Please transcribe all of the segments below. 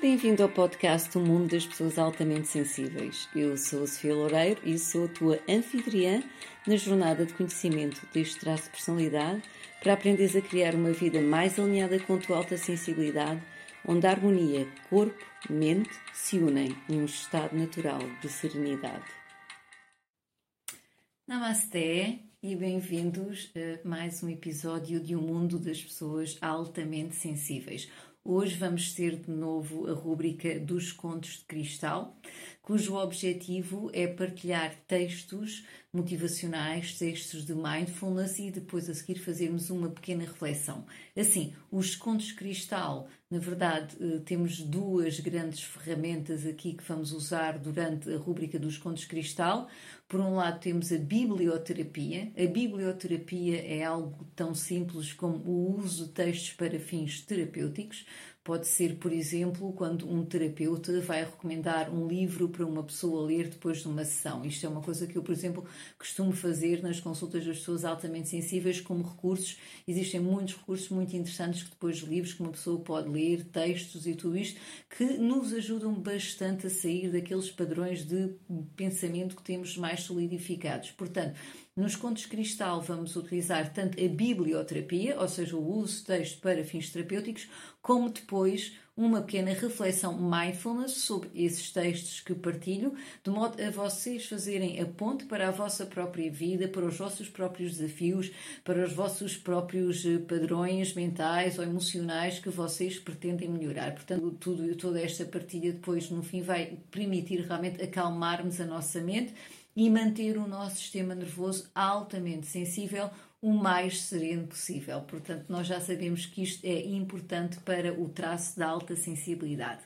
Bem-vindo ao podcast O Mundo das Pessoas Altamente Sensíveis. Eu sou a Sofia Loureiro e sou a tua anfitriã na jornada de conhecimento deste traço de personalidade para aprenderes a criar uma vida mais alinhada com a tua alta sensibilidade, onde a harmonia corpo-mente se unem num estado natural de serenidade. Namasté e bem-vindos a mais um episódio de O Mundo das Pessoas Altamente Sensíveis. Hoje vamos ter de novo a rúbrica dos Contos de Cristal, cujo objetivo é partilhar textos motivacionais, textos de mindfulness e depois a seguir fazermos uma pequena reflexão. Assim, os contos cristal, na verdade, eh, temos duas grandes ferramentas aqui que vamos usar durante a rúbrica dos contos cristal. Por um lado, temos a biblioterapia. A biblioterapia é algo tão simples como o uso de textos para fins terapêuticos. Pode ser, por exemplo, quando um terapeuta vai recomendar um livro para uma pessoa ler depois de uma sessão. Isto é uma coisa que eu, por exemplo, costumo fazer nas consultas das pessoas altamente sensíveis como recursos. Existem muitos recursos muito interessantes que depois de livros que uma pessoa pode ler, textos e tudo isto, que nos ajudam bastante a sair daqueles padrões de pensamento que temos mais solidificados. Portanto, nos contos cristal vamos utilizar tanto a biblioterapia, ou seja, o uso de texto para fins terapêuticos, como depois uma pequena reflexão mindfulness sobre esses textos que partilho, de modo a vocês fazerem a ponte para a vossa própria vida, para os vossos próprios desafios, para os vossos próprios eh, padrões mentais ou emocionais que vocês pretendem melhorar. Portanto, tudo, toda esta partilha depois, no fim, vai permitir realmente acalmarmos a nossa mente e manter o nosso sistema nervoso altamente sensível o mais sereno possível. Portanto, nós já sabemos que isto é importante para o traço da alta sensibilidade.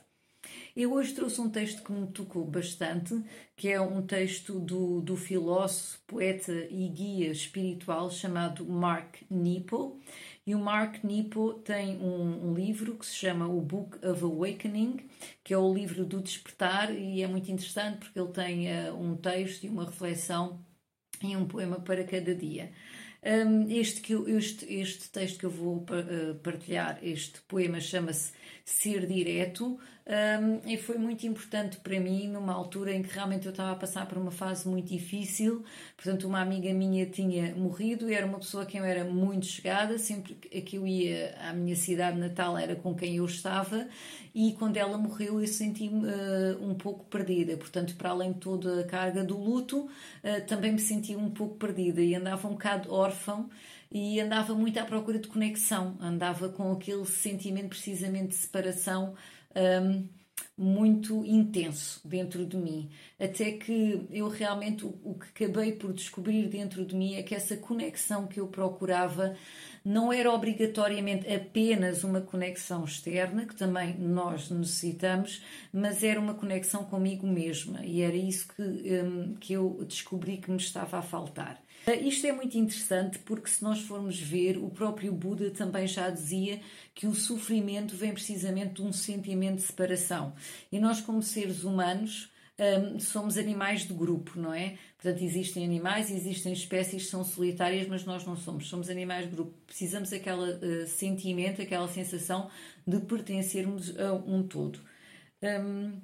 Eu hoje trouxe um texto que me tocou bastante, que é um texto do, do filósofo, poeta e guia espiritual chamado Mark Nepo. E o Mark Nepo tem um, um, livro que se chama o Book of Awakening, que é o livro do despertar, e é muito interessante porque ele tem uh, um texto e uma reflexão e um poema para cada dia. Um, este, que eu, este, este texto que eu vou uh, partilhar, este poema, chama-se Ser Direto um, e foi muito importante para mim numa altura em que realmente eu estava a passar por uma fase muito difícil. Portanto, uma amiga minha tinha morrido e era uma pessoa a quem eu era muito chegada. Sempre que eu ia à minha cidade natal era com quem eu estava e quando ela morreu eu senti-me uh, um pouco perdida. Portanto, para além de toda a carga do luto, uh, também me senti um pouco perdida e andava um bocado órfão e andava muito à procura de conexão, andava com aquele sentimento precisamente de separação um, muito intenso dentro de mim. Até que eu realmente, o, o que acabei por descobrir dentro de mim é que essa conexão que eu procurava não era obrigatoriamente apenas uma conexão externa, que também nós necessitamos, mas era uma conexão comigo mesma e era isso que, um, que eu descobri que me estava a faltar. Uh, isto é muito interessante porque, se nós formos ver, o próprio Buda também já dizia que o sofrimento vem precisamente de um sentimento de separação. E nós, como seres humanos, um, somos animais de grupo, não é? Portanto, existem animais, existem espécies que são solitárias, mas nós não somos. Somos animais de grupo. Precisamos daquele uh, sentimento, aquela sensação de pertencermos a um todo. Um,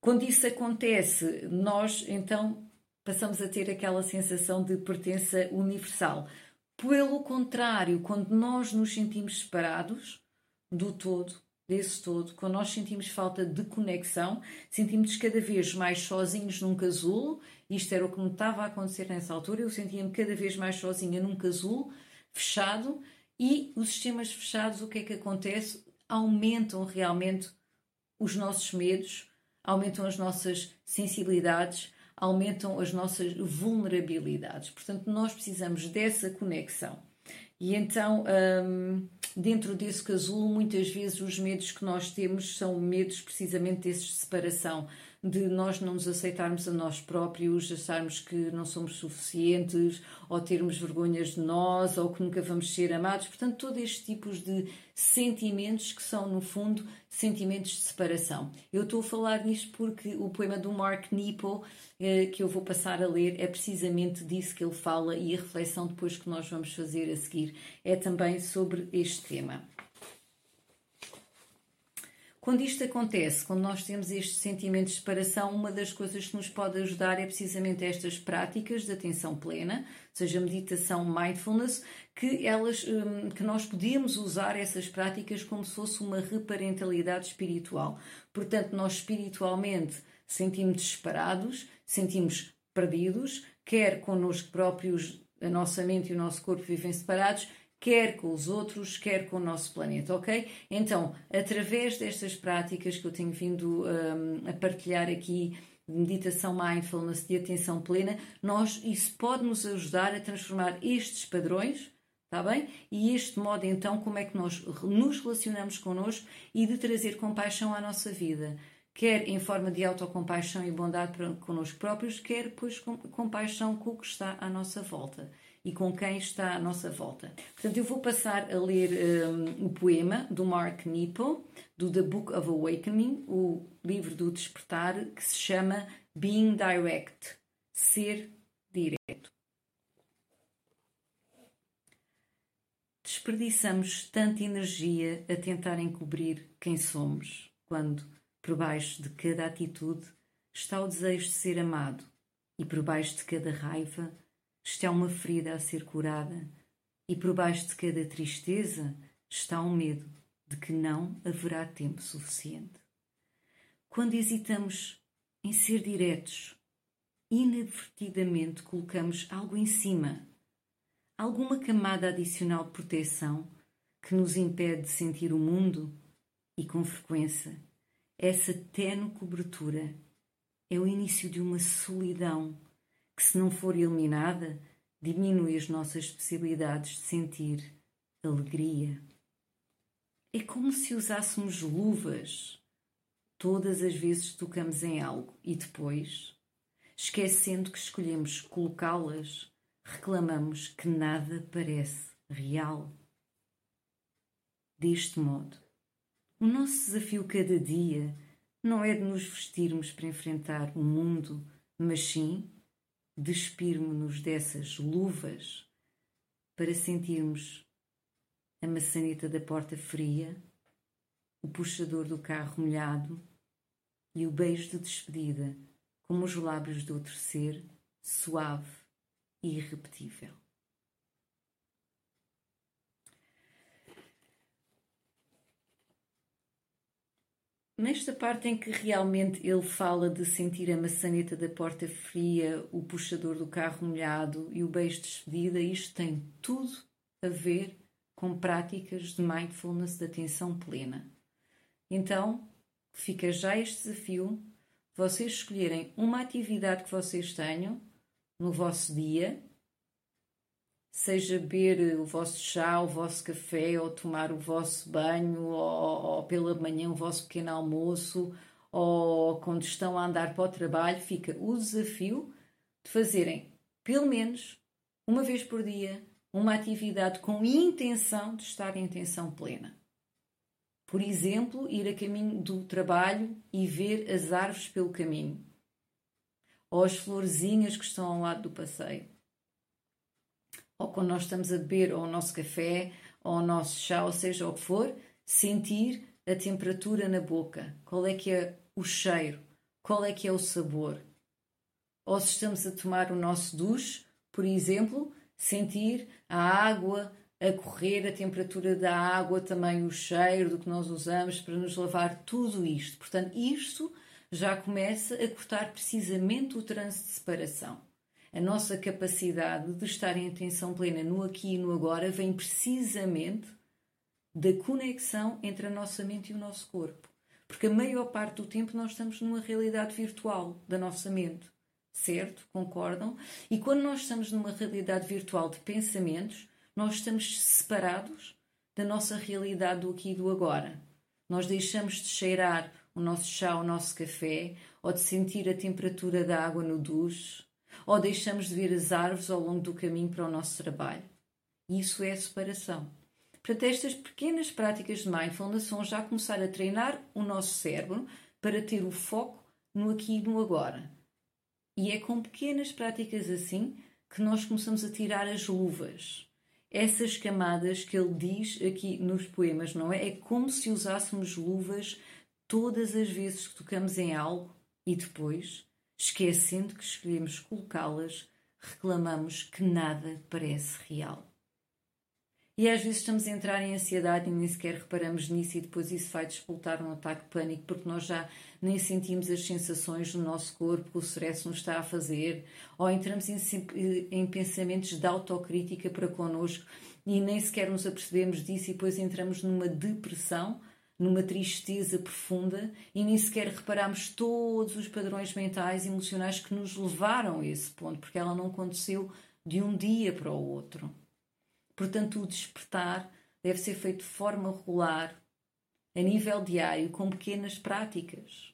quando isso acontece, nós então passamos a ter aquela sensação de pertença universal. Pelo contrário, quando nós nos sentimos separados do todo, desse todo, quando nós sentimos falta de conexão, sentimos cada vez mais sozinhos num casulo. Isto era o que me estava a acontecer nessa altura. Eu sentia-me cada vez mais sozinha num casulo fechado e os sistemas fechados, o que é que acontece? Aumentam realmente os nossos medos, aumentam as nossas sensibilidades, aumentam as nossas vulnerabilidades. Portanto, nós precisamos dessa conexão. E então, hum, dentro desse casulo, muitas vezes os medos que nós temos são medos precisamente desses de separação, de nós não nos aceitarmos a nós próprios, acharmos que não somos suficientes, ou termos vergonhas de nós, ou que nunca vamos ser amados. Portanto, todos estes tipos de sentimentos que são, no fundo, sentimentos de separação. Eu estou a falar nisto porque o poema do Mark Nepo, eh, que eu vou passar a ler, é precisamente disso que ele fala e a reflexão depois que nós vamos fazer a seguir é também sobre este tema. Quando isto acontece, quando nós temos este sentimento de separação, uma das coisas que nos pode ajudar é precisamente estas práticas de atenção plena, seja meditação, mindfulness, que elas, hum, que nós podemos usar essas práticas como se fosse uma reparentalidade espiritual. Portanto, nós espiritualmente sentimos separados, sentimos perdidos, quer connosco próprios, a nossa mente e o nosso corpo vivem separados, quer com os outros, quer com o nosso planeta, ok? Então, através destas práticas que eu tenho vindo um, a partilhar aqui, de meditação mindfulness, de atenção plena, nós, isso pode nos ajudar a transformar estes padrões, está bem? E este modo, então, como é que nós nos relacionamos connosco e de trazer compaixão à nossa vida quer em forma de autocompaixão e bondade para connosco próprios, quer pois com compaixão com o que está à nossa volta e com quem está à nossa volta. Portanto, eu vou passar a ler um, o poema do Mark Nepo, do The Book of Awakening, o livro do despertar, que se chama Being Direct, ser direto. Desperdiçamos tanta energia a tentar encobrir quem somos, quando, por baixo de cada atitude, está o desejo de ser amado, e por baixo de cada raiva, está uma ferida a ser curada, e por baixo de cada tristeza está um medo de que não haverá tempo suficiente. Quando hesitamos em ser diretos, inadvertidamente colocamos algo em cima, alguma camada adicional de proteção que nos impede de sentir o mundo e, com frequência, essa tenue cobertura é o início de uma solidão que, se não for eliminada, diminui as nossas possibilidades de sentir alegria. É como se usássemos luvas todas as vezes que tocamos em algo e depois, esquecendo que escolhemos colocá-las, reclamamos que nada parece real. Deste modo, o nosso desafio cada dia não é de nos vestirmos para enfrentar o mundo, mas sim despirmos-nos dessas luvas para sentirmos a maçaneta da porta fria, o puxador do carro molhado e o beijo de despedida, como os lábios do outro ser, suave e irrepetível. Nesta parte em que realmente ele fala de sentir a maçaneta da porta fria, o puxador do carro molhado e o beijo de despedida, isto tem tudo a ver com práticas de mindfulness, de atenção plena. Então, fica já este desafio: vocês escolherem uma atividade que vocês tenham no vosso dia seja beber o vosso chá, o vosso café, ou tomar o vosso banho, ou, ou, pela manhã o vosso pequeno almoço, ou quando estão a andar para o trabalho, fica o desafio de fazerem pelo menos uma vez por dia uma atividade com intenção de estar em intenção plena. Por exemplo, ir a caminho do trabalho e ver as árvores pelo caminho, ou as florzinhas que estão ao lado do passeio ou quando nós estamos a beber ou o nosso café ou o nosso chá, ou seja o que for, sentir a temperatura na boca, qual é que é o cheiro, qual é que é o sabor. Ou se estamos a tomar o nosso duche, por exemplo, sentir a água a correr, a temperatura da água, também o cheiro do que nós usamos para nos lavar, tudo isto. Portanto, isto já começa a cortar precisamente o trânsito de separação a nossa capacidade de estar em atenção plena no aqui e no agora vem precisamente da conexão entre a nossa mente e o nosso corpo. Porque a maior parte do tempo nós estamos numa realidade virtual da nossa mente. Certo? Concordam? E quando nós estamos numa realidade virtual de pensamentos, nós estamos separados da nossa realidade do aqui e do agora. Nós deixamos de cheirar o nosso chá, o nosso café, ou de sentir a temperatura da água no duche, ou deixamos de ver as árvores ao longo do caminho para o nosso trabalho. Isso é separação. Portanto, estas pequenas práticas de mindfulness são já começar a treinar o nosso cérebro para ter o foco no aqui e no agora. E é com pequenas práticas assim que nós começamos a tirar as luvas. Essas camadas que ele diz aqui nos poemas, não é? É como se usássemos luvas todas as vezes que tocamos em algo e depois, esquecendo que escolhemos colocá-las, reclamamos que nada parece real. E às vezes estamos a entrar em ansiedade e nem sequer reparamos nisso, e depois isso vai despoltar um ataque de pânico, porque nós já nem sentimos as sensações do nosso corpo que o stress nos está a fazer, ou entramos em, em pensamentos de autocrítica para connosco e nem sequer nos apercebemos disso, e depois entramos numa depressão, numa tristeza profunda, e nem sequer reparamos todos os padrões mentais e emocionais que nos levaram a esse ponto, porque ela não aconteceu de um dia para o outro. Portanto, o despertar deve ser feito de forma regular, a nível diário, com pequenas práticas.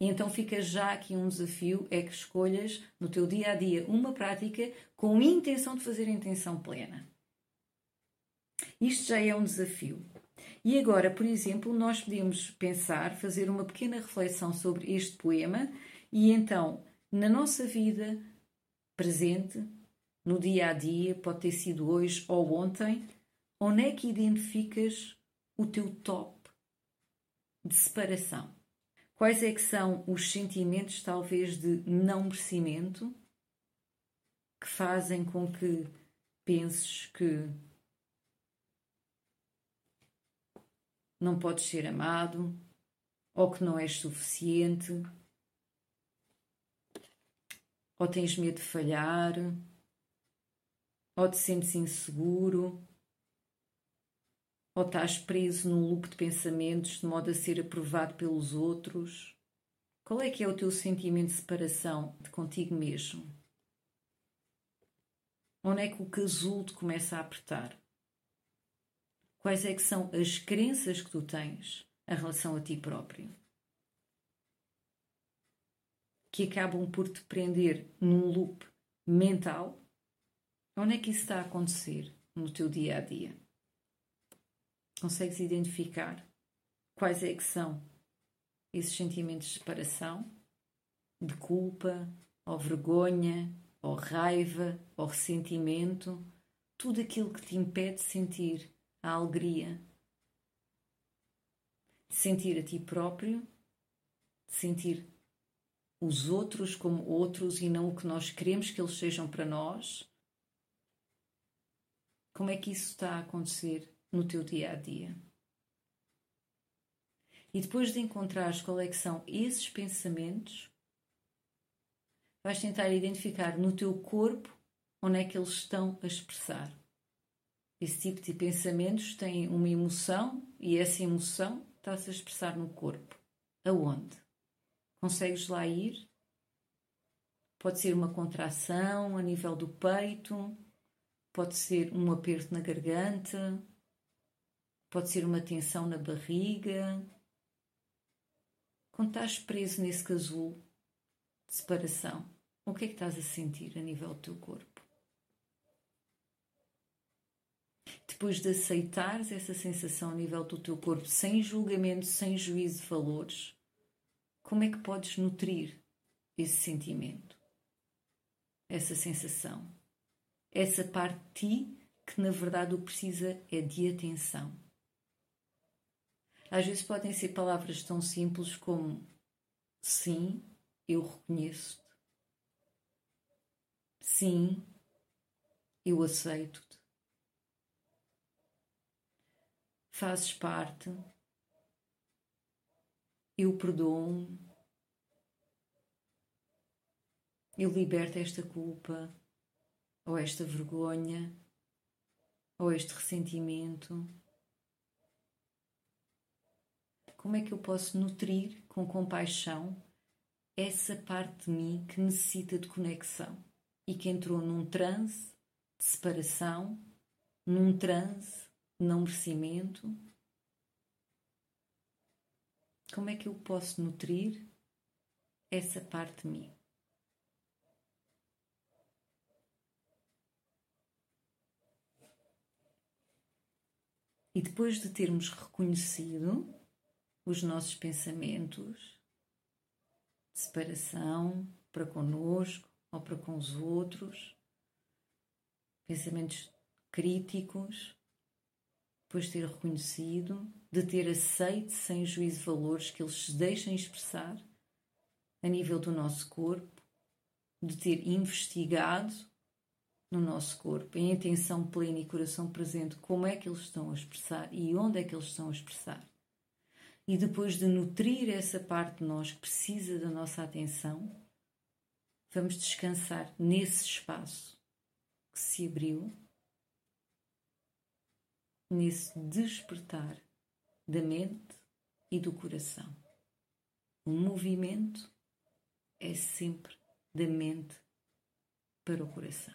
E então fica já aqui um desafio, é que escolhas no teu dia a dia uma prática com intenção de fazer a intenção plena. Isto já é um desafio. E agora, por exemplo, nós podemos pensar, fazer uma pequena reflexão sobre este poema e então, na nossa vida presente, no dia a dia, pode ter sido hoje ou ontem, onde é que identificas o teu top de separação? Quais é que são os sentimentos, talvez, de não merecimento que fazem com que penses que não podes ser amado ou que não és suficiente ou tens medo de falhar ou te sentes inseguro, ou estás preso num loop de pensamentos de modo a ser aprovado pelos outros. Qual é que é o teu sentimento de separação de contigo mesmo? Onde é que o casulo te começa a apertar? Quais é que são as crenças que tu tens em relação a ti próprio? Que acabam por te prender num loop mental Onde é que isso está a acontecer no teu dia a dia? Consegues identificar quais é que são esses sentimentos de separação, de culpa, ou vergonha, ou raiva, ou ressentimento, tudo aquilo que te impede de sentir a alegria, de sentir a ti próprio, de sentir os outros como outros e não o que nós queremos que eles sejam para nós como é que isso está a acontecer no teu dia a dia? E depois de encontrares qual é que são esses pensamentos, vais tentar identificar no teu corpo onde é que eles estão a expressar. Esse tipo de pensamentos tem uma emoção e essa emoção está-se a expressar no corpo. Aonde? Consegues lá ir? Pode ser uma contração a nível do peito, pode ser um aperto na garganta, pode ser uma tensão na barriga. Quando estás preso nesse casulo de separação, o que é que estás a sentir a nível do teu corpo? Depois de aceitares essa sensação a nível do teu corpo, sem julgamento, sem juízo de valores, como é que podes nutrir esse sentimento, essa sensação? essa parte de ti que na verdade o precisa é de atenção. Às vezes podem ser palavras tão simples como sim, eu reconheço-te. Sim, eu aceito-te. Fazes parte. Eu perdoo-me. Eu liberto esta culpa ou esta vergonha, ou este ressentimento? Como é que eu posso nutrir com compaixão essa parte de mim que necessita de conexão e que entrou num transe de separação, num transe não merecimento? Como é que eu posso nutrir essa parte de mim? E depois de termos reconhecido os nossos pensamentos de separação para conosco ou para com os outros, pensamentos críticos, depois de ter reconhecido, de ter aceito sem juízo valores que eles se deixem expressar a nível do nosso corpo, de ter investigado no nosso corpo, em atenção plena e coração presente, como é que eles estão a expressar e onde é que eles estão a expressar. E depois de nutrir essa parte de nós que precisa da nossa atenção, vamos descansar nesse espaço que se abriu, nesse despertar da mente e do coração. O movimento é sempre da mente para o coração.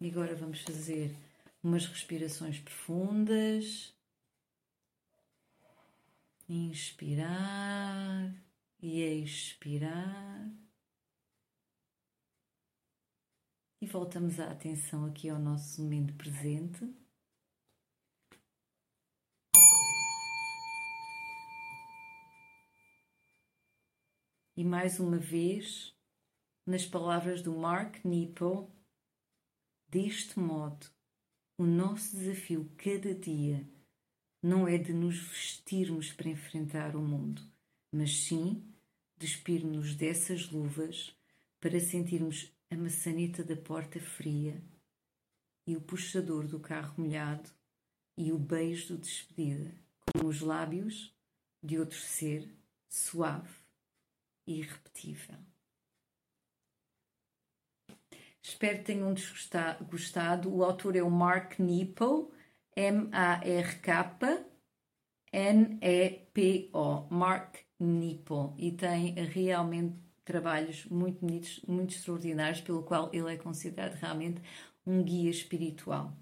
E agora vamos fazer umas respirações profundas. Inspirar e expirar. E voltamos a atenção aqui ao nosso momento presente. E mais uma vez, nas palavras do Mark Nepo, deste modo, o nosso desafio cada dia não é de nos vestirmos para enfrentar o mundo, mas sim despir-nos dessas luvas para sentirmos a maçaneta da porta fria e o puxador do carro molhado e o beijo de despedida, como os lábios de outro ser suave e irrepetível. Espero que tenham gostado. O autor é o Mark Nepo, M-A-R-K N-E-P-O, Mark Nippon, e tem realmente trabalhos muito bonitos, muito extraordinários, pelo qual ele é considerado realmente um guia espiritual.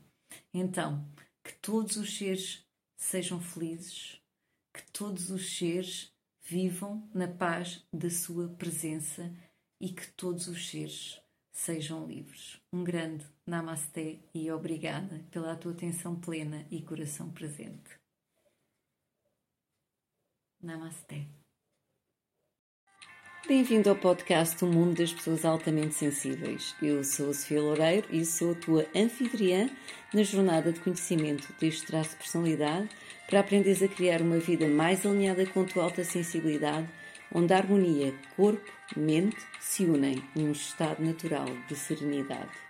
Então, que todos os seres sejam felizes, que todos os seres vivam na paz da sua presença e que todos os seres sejam livres. Um grande Namasté e obrigada pela tua atenção plena e coração presente. Namasté. Bem-vindo ao podcast O Mundo das Pessoas Altamente Sensíveis. Eu sou a Sofia Loureiro e sou a tua anfitriã na jornada de conhecimento deste traço de personalidade para aprenderes a criar uma vida mais alinhada com a tua alta sensibilidade, onde a harmonia corpo-mente se unem num estado natural de serenidade.